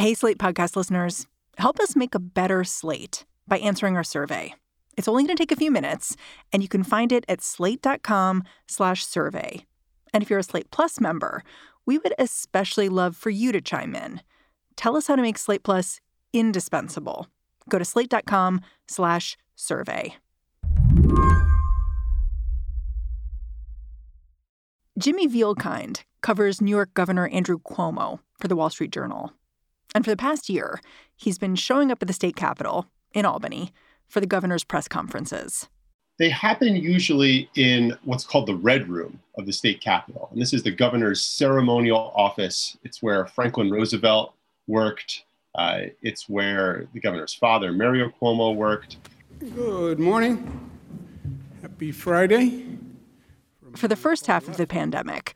Hey, Slate podcast listeners, help us make a better slate by answering our survey. It's only going to take a few minutes, and you can find it at slate.com/slash survey. And if you're a Slate Plus member, we would especially love for you to chime in. Tell us how to make Slate Plus indispensable. Go to slate.com/slash survey. Jimmy Vielkind covers New York Governor Andrew Cuomo for the Wall Street Journal. And for the past year, he's been showing up at the state capitol in Albany for the governor's press conferences. They happen usually in what's called the Red Room of the state capitol. And this is the governor's ceremonial office. It's where Franklin Roosevelt worked. Uh, it's where the governor's father, Mario Cuomo, worked. Good morning. Happy Friday. For the first half of the pandemic,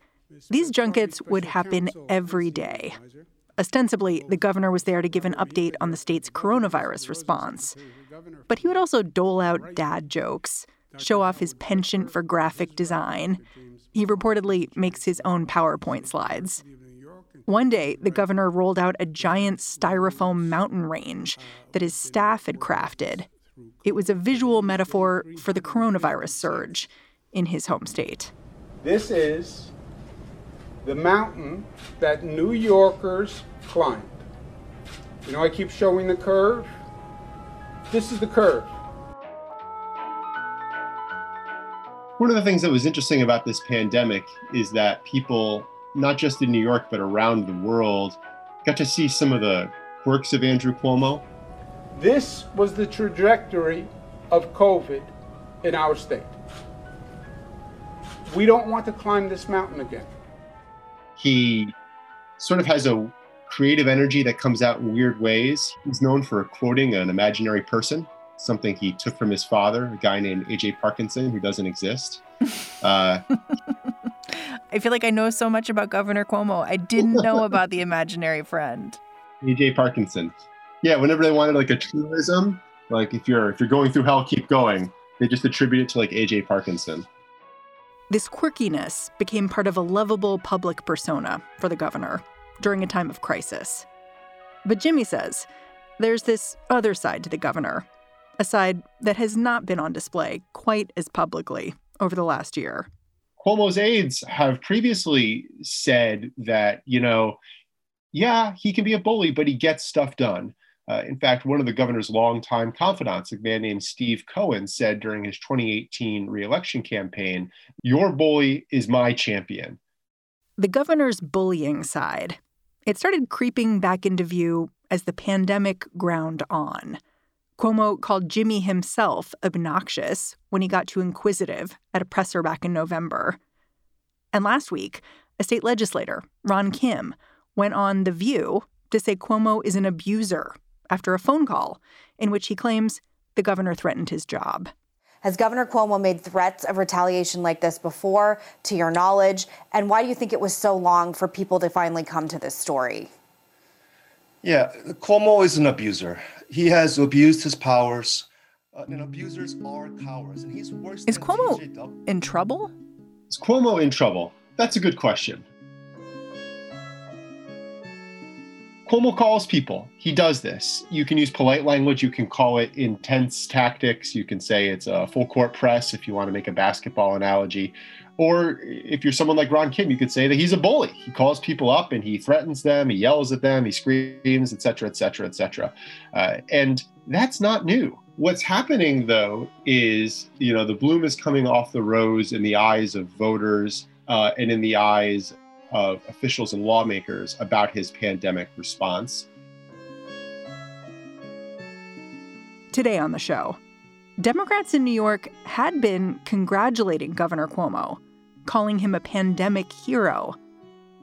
these junkets would happen every day. Ostensibly, the governor was there to give an update on the state's coronavirus response. But he would also dole out dad jokes, show off his penchant for graphic design. He reportedly makes his own PowerPoint slides. One day, the governor rolled out a giant styrofoam mountain range that his staff had crafted. It was a visual metaphor for the coronavirus surge in his home state. This is the mountain that New Yorkers climbed. You know, I keep showing the curve. This is the curve. One of the things that was interesting about this pandemic is that people, not just in New York, but around the world, got to see some of the quirks of Andrew Cuomo. This was the trajectory of COVID in our state. We don't want to climb this mountain again. He sort of has a creative energy that comes out in weird ways. He's known for quoting an imaginary person, something he took from his father, a guy named AJ Parkinson, who doesn't exist. Uh, I feel like I know so much about Governor Cuomo. I didn't know about the imaginary friend. AJ Parkinson. Yeah, whenever they wanted like a truism, like if you're if you're going through hell, keep going. They just attribute it to like AJ Parkinson. This quirkiness became part of a lovable public persona for the governor during a time of crisis. But Jimmy says there's this other side to the governor, a side that has not been on display quite as publicly over the last year. Cuomo's aides have previously said that, you know, yeah, he can be a bully, but he gets stuff done. Uh, in fact, one of the governor's longtime confidants, a man named Steve Cohen, said during his 2018 reelection campaign, Your bully is my champion. The governor's bullying side, it started creeping back into view as the pandemic ground on. Cuomo called Jimmy himself obnoxious when he got too inquisitive at a presser back in November. And last week, a state legislator, Ron Kim, went on The View to say Cuomo is an abuser after a phone call in which he claims the governor threatened his job. Has Governor Cuomo made threats of retaliation like this before, to your knowledge? And why do you think it was so long for people to finally come to this story? Yeah, Cuomo is an abuser. He has abused his powers, uh, and abusers are cowards. And he's worse. Is Cuomo in trouble? Is Cuomo in trouble? That's a good question. Cuomo calls people. He does this. You can use polite language. You can call it intense tactics. You can say it's a full court press if you want to make a basketball analogy. Or if you're someone like Ron Kim, you could say that he's a bully. He calls people up and he threatens them, he yells at them, he screams, etc., etc., et cetera, et cetera. Uh, and that's not new. What's happening, though, is you know the bloom is coming off the rose in the eyes of voters uh, and in the eyes of officials and lawmakers about his pandemic response. Today on the show, Democrats in New York had been congratulating Governor Cuomo, calling him a pandemic hero.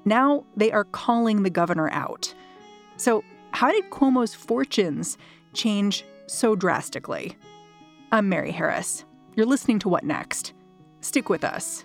Now they are calling the governor out. So, how did Cuomo's fortunes change so drastically? I'm Mary Harris. You're listening to What Next? Stick with us.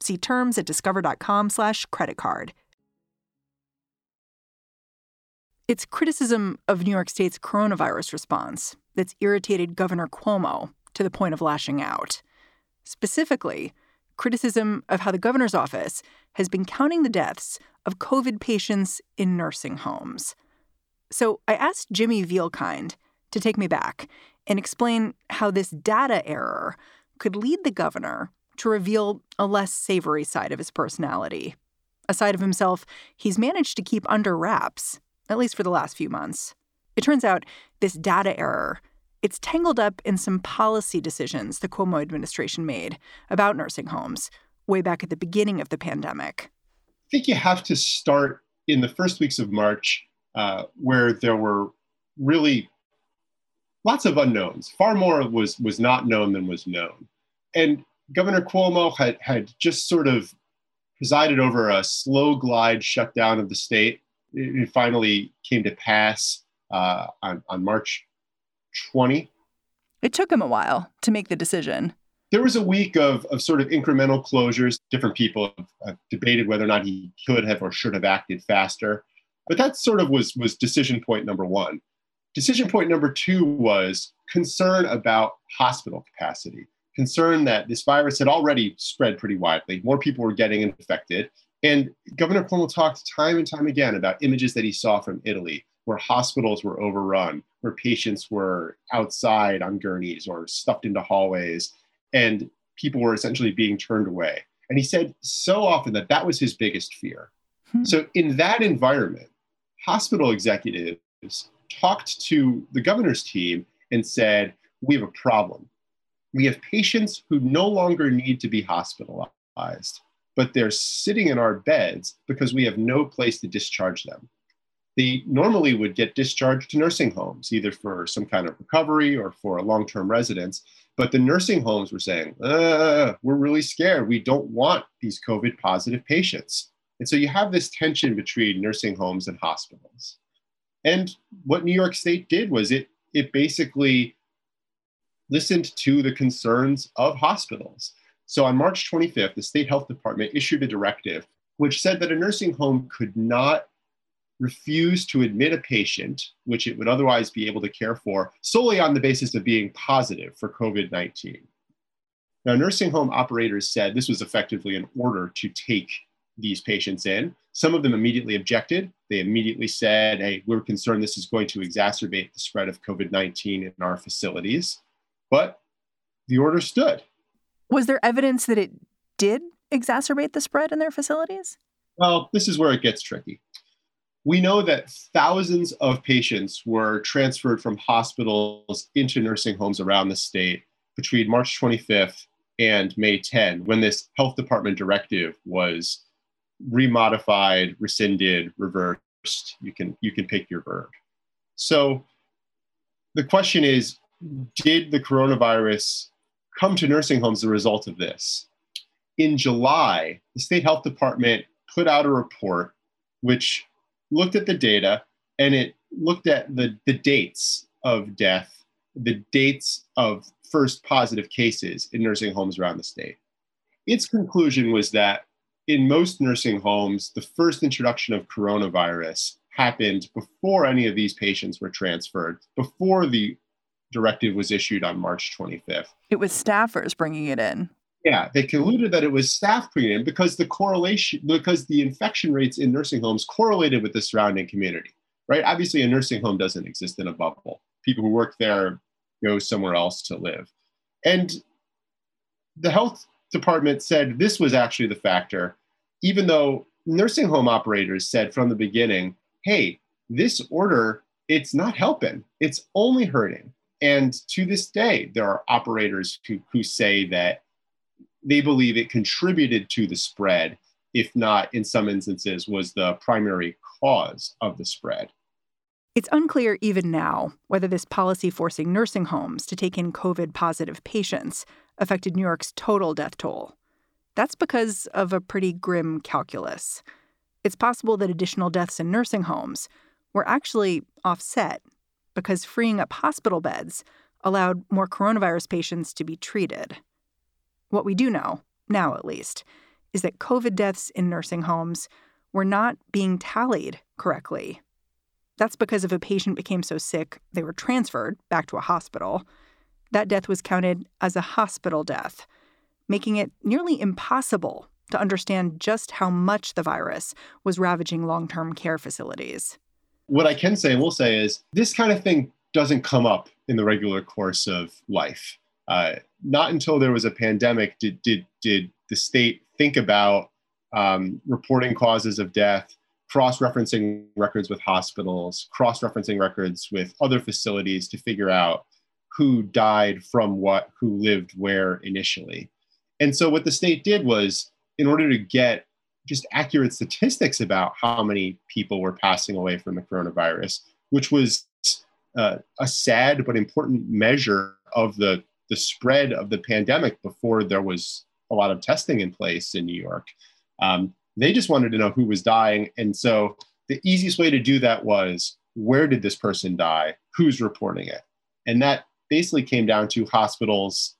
See terms at discover.com/slash credit card. It's criticism of New York State's coronavirus response that's irritated Governor Cuomo to the point of lashing out. Specifically, criticism of how the governor's office has been counting the deaths of COVID patients in nursing homes. So I asked Jimmy Vielkind to take me back and explain how this data error could lead the governor to reveal a less savory side of his personality, a side of himself he's managed to keep under wraps, at least for the last few months. It turns out this data error it's tangled up in some policy decisions the Cuomo administration made about nursing homes way back at the beginning of the pandemic. I think you have to start in the first weeks of March, uh, where there were really lots of unknowns. Far more was was not known than was known, and Governor Cuomo had had just sort of presided over a slow glide shutdown of the state. It, finally came to pass uh, on, on March 20. It took him a while to make the decision. There was a week of, of sort of incremental closures. Different people have debated whether or not he could have or should have acted faster. But that sort of was, was decision point number one. Decision point number two was concern about hospital capacity, concern that this virus had already spread pretty widely. More people were getting infected. And Governor Cuomo talked time and time again about images that he saw from Italy, where hospitals were overrun, where patients were outside on gurneys or stuffed into hallways, and people were essentially being turned away. And he said so often that that was his biggest fear. Hmm. So, in that environment, hospital executives talked to the governor's team and said, We have a problem. We have patients who no longer need to be hospitalized, but they're sitting in our beds because we have no place to discharge them they normally would get discharged to nursing homes, either for some kind of recovery or for a long term residence. But the nursing homes were saying, uh, we're really scared. We don't want these COVID positive patients. And so you have this tension between nursing homes and hospitals. And what New York State did was it, it basically listened to the concerns of hospitals. So on March 25th, the state health department issued a directive which said that a nursing home could not refuse to admit a patient, which it would otherwise be able to care for, solely on the basis of being positive for COVID 19. Now, nursing home operators said this was effectively an order to take these patients in. Some of them immediately objected. They immediately said, hey, we're concerned this is going to exacerbate the spread of COVID 19 in our facilities. But the order stood. Was there evidence that it did exacerbate the spread in their facilities? Well, this is where it gets tricky we know that thousands of patients were transferred from hospitals into nursing homes around the state between March 25th and May 10, when this health department directive was remodified, rescinded, reversed. You can you can pick your verb. So the question is, did the coronavirus come to nursing homes as a result of this? In July, the state health department put out a report which looked at the data and it looked at the, the dates of death, the dates of first positive cases in nursing homes around the state. Its conclusion was that in most nursing homes, the first introduction of coronavirus happened before any of these patients were transferred, before the directive was issued on March 25th. It was staffers bringing it in. Yeah, they concluded that it was staff premium because the correlation, because the infection rates in nursing homes correlated with the surrounding community, right? Obviously, a nursing home doesn't exist in a bubble. People who work there go somewhere else to live. And the health department said this was actually the factor, even though nursing home operators said from the beginning, hey, this order, it's not helping, it's only hurting. And to this day, there are operators who, who say that they believe it contributed to the spread, if not in some instances was the primary cause of the spread. It's unclear even now whether this policy forcing nursing homes to take in COVID positive patients affected New York's total death toll. That's because of a pretty grim calculus. It's possible that additional deaths in nursing homes were actually offset because freeing up hospital beds allowed more coronavirus patients to be treated. What we do know, now at least, is that COVID deaths in nursing homes were not being tallied correctly. That's because if a patient became so sick they were transferred back to a hospital, that death was counted as a hospital death, making it nearly impossible to understand just how much the virus was ravaging long term care facilities. What I can say and will say is this kind of thing doesn't come up in the regular course of life. Uh, not until there was a pandemic did, did, did the state think about um, reporting causes of death, cross referencing records with hospitals, cross referencing records with other facilities to figure out who died from what, who lived where initially. And so what the state did was, in order to get just accurate statistics about how many people were passing away from the coronavirus, which was uh, a sad but important measure of the, the spread of the pandemic before there was a lot of testing in place in New York. Um, they just wanted to know who was dying. And so the easiest way to do that was where did this person die? Who's reporting it? And that basically came down to hospitals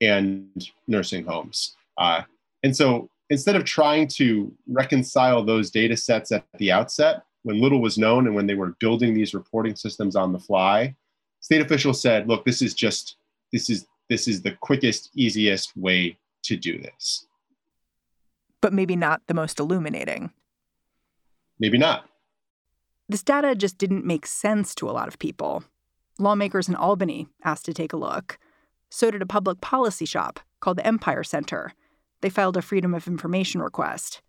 and nursing homes. Uh, and so instead of trying to reconcile those data sets at the outset, when little was known and when they were building these reporting systems on the fly, state officials said, look, this is just, this is, this is the quickest, easiest way to do this. But maybe not the most illuminating. Maybe not. This data just didn't make sense to a lot of people. Lawmakers in Albany asked to take a look. So did a public policy shop called the Empire Center. They filed a Freedom of Information request.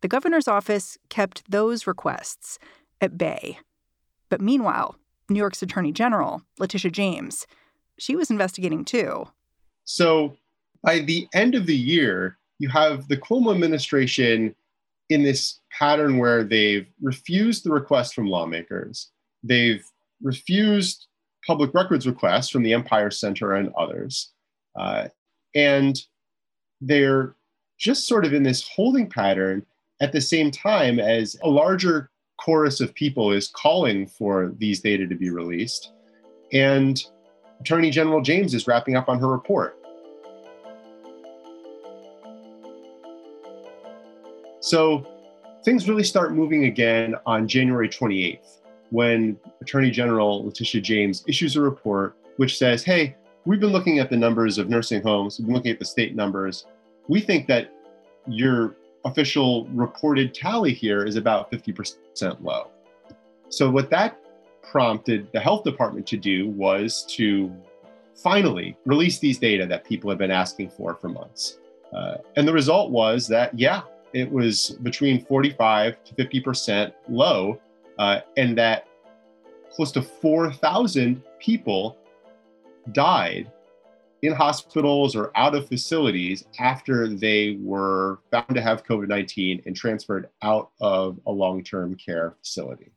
The governor's office kept those requests at bay. But meanwhile, New York's Attorney General, Letitia James, she was investigating too. So by the end of the year, you have the Cuomo administration in this pattern where they've refused the request from lawmakers, they've refused public records requests from the Empire Center and others. Uh, and they're just sort of in this holding pattern at the same time as a larger chorus of people is calling for these data to be released. And Attorney General James is wrapping up on her report. So things really start moving again on January 28th when Attorney General Letitia James issues a report which says, hey, we've been looking at the numbers of nursing homes, we've been looking at the state numbers. We think that your official reported tally here is about 50% low. So, what that prompted the health department to do was to finally release these data that people have been asking for for months. Uh, and the result was that, yeah, it was between 45 to 50% low uh, and that close to 4,000 people died in hospitals or out of facilities after they were found to have COVID 19 and transferred out of a long term care facility.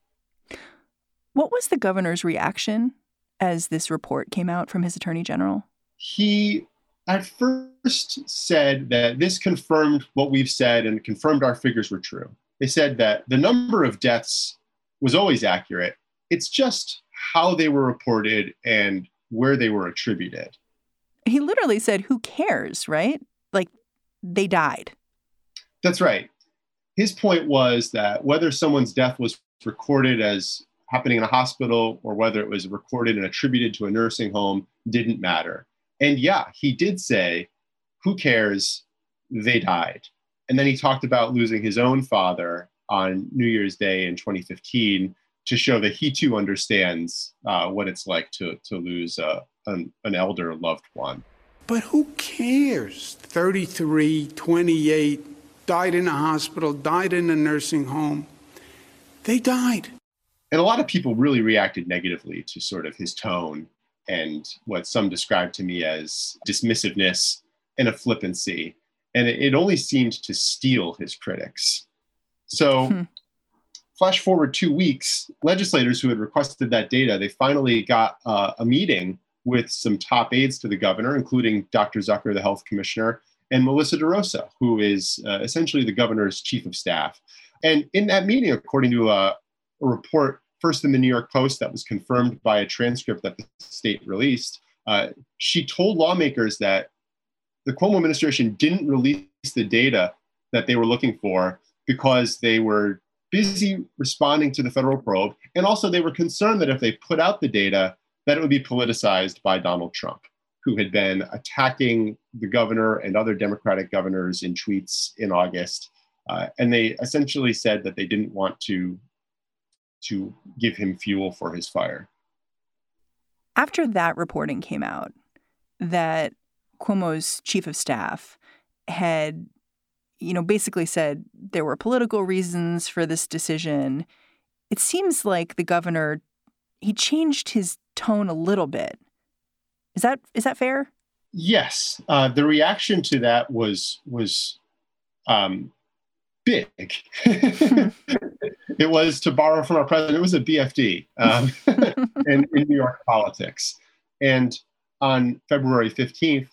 What was the governor's reaction as this report came out from his attorney general? He at first said that this confirmed what we've said and confirmed our figures were true. They said that the number of deaths was always accurate. It's just how they were reported and where they were attributed. He literally said, Who cares, right? Like they died. That's right. His point was that whether someone's death was recorded as happening in a hospital or whether it was recorded and attributed to a nursing home didn't matter. And yeah, he did say, Who cares? They died. And then he talked about losing his own father on New Year's Day in 2015 to show that he too understands uh, what it's like to, to lose uh, an, an elder loved one. But who cares? 33, 28, died in a hospital, died in a nursing home. They died. And a lot of people really reacted negatively to sort of his tone and what some described to me as dismissiveness and a flippancy. And it, only seemed to steel his critics. So, hmm. Flash forward two weeks, legislators who had requested that data, they finally got uh, a meeting with some top aides to the governor, including Dr. Zucker, the health commissioner, and Melissa DeRosa, who is uh, essentially the governor's chief of staff. And in that meeting, according to a, a report first in the New York Post that was confirmed by a transcript that the state released, uh, she told lawmakers that the Cuomo administration didn't release the data that they were looking for because they were busy responding to the federal probe. And also, they were concerned that if they put out the data, that it would be politicized by Donald Trump, who had been attacking the governor and other Democratic governors in tweets in August. Uh, and they essentially said that they didn't want to to give him fuel for his fire. After that reporting came out, that Cuomo's chief of staff had, you know, basically said there were political reasons for this decision. It seems like the governor he changed his tone a little bit. Is that is that fair? Yes, uh, the reaction to that was was um, big. it was to borrow from our president. It was a BFD um, in, in New York politics. And on February 15th,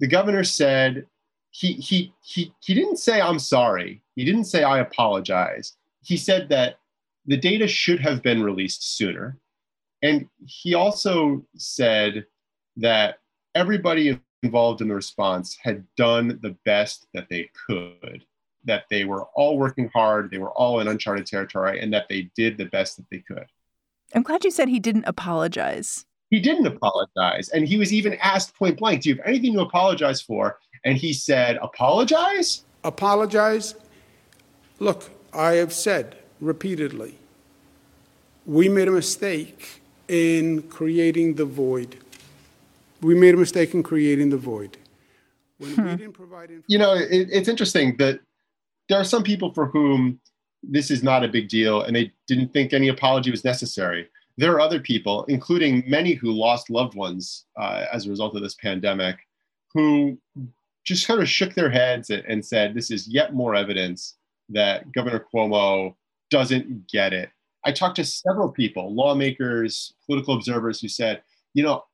the governor said he, he, he, he didn't say, I'm sorry. He didn't say, I apologize. He said that the data should have been released sooner. And he also said that everybody involved in the response had done the best that they could that they were all working hard, they were all in uncharted territory, and that they did the best that they could. I'm glad you said he didn't apologize. He didn't apologize. And he was even asked point blank, Do you have anything to apologize for? And he said, Apologize? Apologize? Look, I have said repeatedly, we made a mistake in creating the void. We made a mistake in creating the void. When hmm. we didn't provide you know, it, it's interesting that there are some people for whom this is not a big deal and they didn't think any apology was necessary. There are other people, including many who lost loved ones uh, as a result of this pandemic, who just kind of shook their heads and said, This is yet more evidence that Governor Cuomo doesn't get it. I talked to several people, lawmakers, political observers, who said, You know,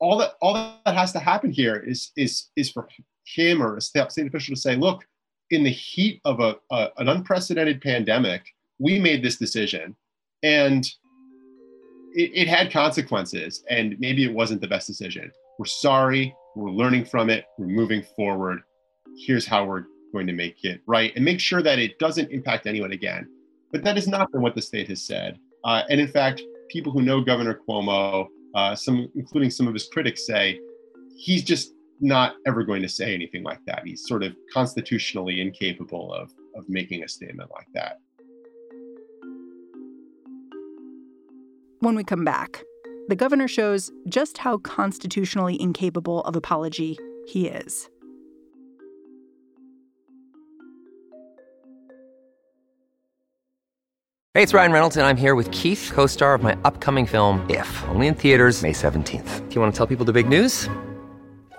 all that all that has to happen here is is is for him or a state official to say, look, in the heat of a, a, an unprecedented pandemic, we made this decision, and it, it had consequences. And maybe it wasn't the best decision. We're sorry. We're learning from it. We're moving forward. Here's how we're going to make it right and make sure that it doesn't impact anyone again. But that is not what the state has said. Uh, and in fact, people who know Governor Cuomo, uh, some including some of his critics, say he's just not ever going to say anything like that. He's sort of constitutionally incapable of, of making a statement like that. When we come back, the governor shows just how constitutionally incapable of apology he is. Hey, it's Ryan Reynolds, and I'm here with Keith, co star of my upcoming film, If, only in theaters, May 17th. Do you want to tell people the big news?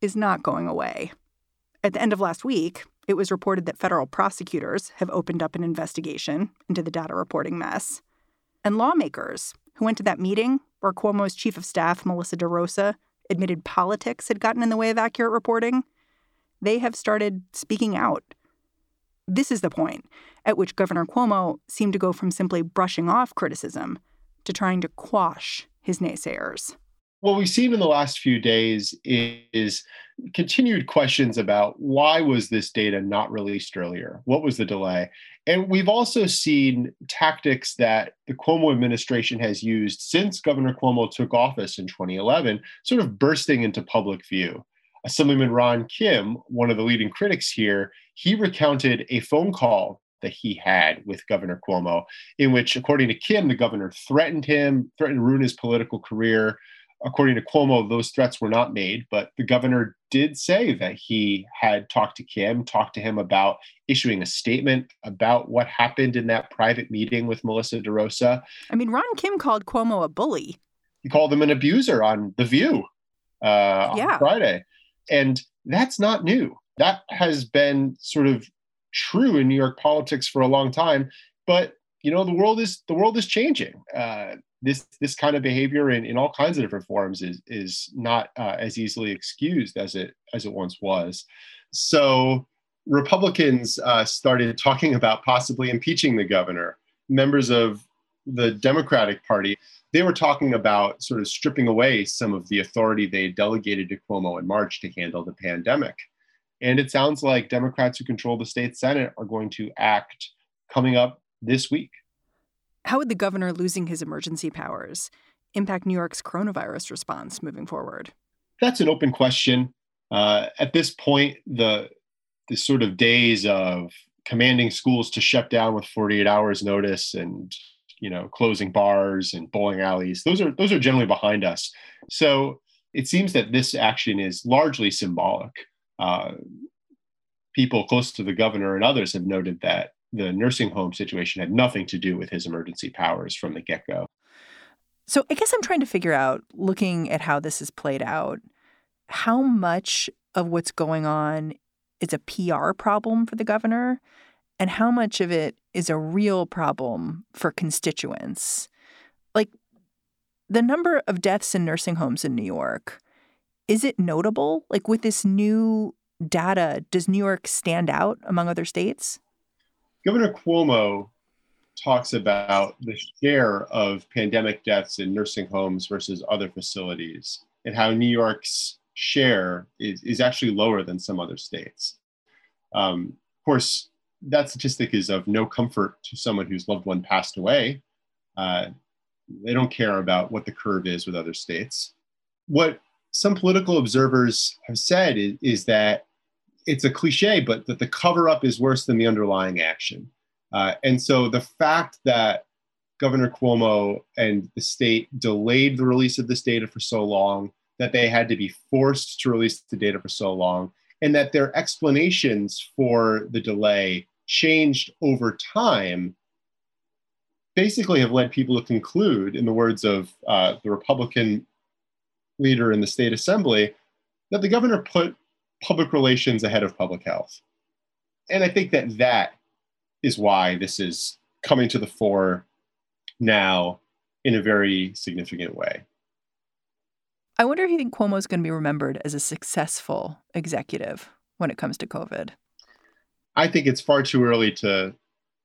is not going away. At the end of last week, it was reported that federal prosecutors have opened up an investigation into the data reporting mess. And lawmakers who went to that meeting where Cuomo's chief of staff, Melissa DeRosa, admitted politics had gotten in the way of accurate reporting, they have started speaking out. This is the point at which Governor Cuomo seemed to go from simply brushing off criticism to trying to quash his naysayers what we've seen in the last few days is continued questions about why was this data not released earlier? What was the delay? And we've also seen tactics that the cuomo administration has used since governor cuomo took office in 2011 sort of bursting into public view. Assemblyman ron kim one of the leading critics here he recounted a phone call that he had with Governor Cuomo, in which, according to Kim, the governor threatened him, threatened to ruin his political career, according to Cuomo, those threats were not made, but the governor did say that he had talked to Kim, talked to him about issuing a statement about what happened in that private meeting with Melissa DeRosa. I mean, Ron Kim called Cuomo a bully. He called him an abuser on The View uh, yeah. on Friday. And that's not new. That has been sort of true in New York politics for a long time. But you know the world is the world is changing. Uh, this this kind of behavior in, in all kinds of different forms is is not uh, as easily excused as it as it once was. So Republicans uh, started talking about possibly impeaching the governor. Members of the Democratic Party they were talking about sort of stripping away some of the authority they delegated to Cuomo in March to handle the pandemic. And it sounds like Democrats who control the state Senate are going to act coming up this week. How would the governor losing his emergency powers impact New York's coronavirus response moving forward? That's an open question. Uh, at this point, the the sort of days of commanding schools to shut down with 48 hours notice and you know closing bars and bowling alleys those are those are generally behind us so it seems that this action is largely symbolic uh, people close to the governor and others have noted that the nursing home situation had nothing to do with his emergency powers from the get go. So I guess I'm trying to figure out, looking at how this has played out, how much of what's going on is a PR problem for the governor and how much of it is a real problem for constituents. Like the number of deaths in nursing homes in New York, is it notable? Like with this new data, does New York stand out among other states? Governor Cuomo talks about the share of pandemic deaths in nursing homes versus other facilities and how New York's share is, is actually lower than some other states. Um, of course, that statistic is of no comfort to someone whose loved one passed away. Uh, they don't care about what the curve is with other states. What some political observers have said is, is that it's a cliche, but that the cover up is worse than the underlying action. Uh, and so the fact that Governor Cuomo and the state delayed the release of this data for so long, that they had to be forced to release the data for so long, and that their explanations for the delay changed over time basically have led people to conclude, in the words of uh, the Republican leader in the state assembly, that the governor put public relations ahead of public health. And I think that that is why this is coming to the fore now in a very significant way. I wonder if you think Cuomo is going to be remembered as a successful executive when it comes to COVID. I think it's far too early to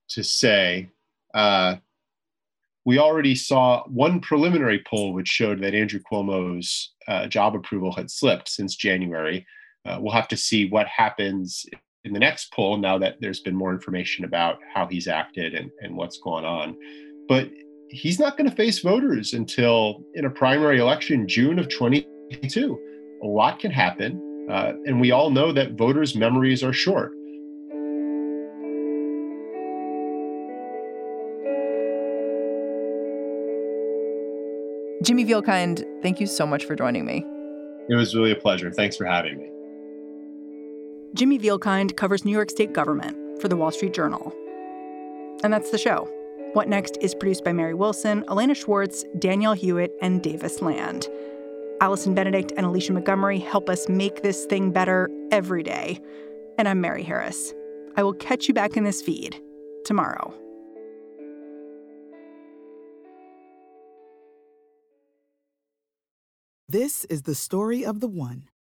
to say. Uh, we already saw one preliminary poll which showed that Andrew Cuomo's uh, job approval had slipped since January. Uh, we'll have to see what happens in the next poll now that there's been more information about how he's acted and, and what's going on. But he's not going to face voters until in a primary election, June of 2022. A lot can happen. Uh, and we all know that voters' memories are short. Jimmy Vielkind, thank you so much for joining me. It was really a pleasure. Thanks for having me. Jimmy Vielkind covers New York State government for the Wall Street Journal. And that's the show. What Next is produced by Mary Wilson, Elena Schwartz, Danielle Hewitt, and Davis Land. Allison Benedikt and Alicia Montgomery help us make this thing better every day. And I'm Mary Harris. I will catch you back in this feed tomorrow. This is the story of the one.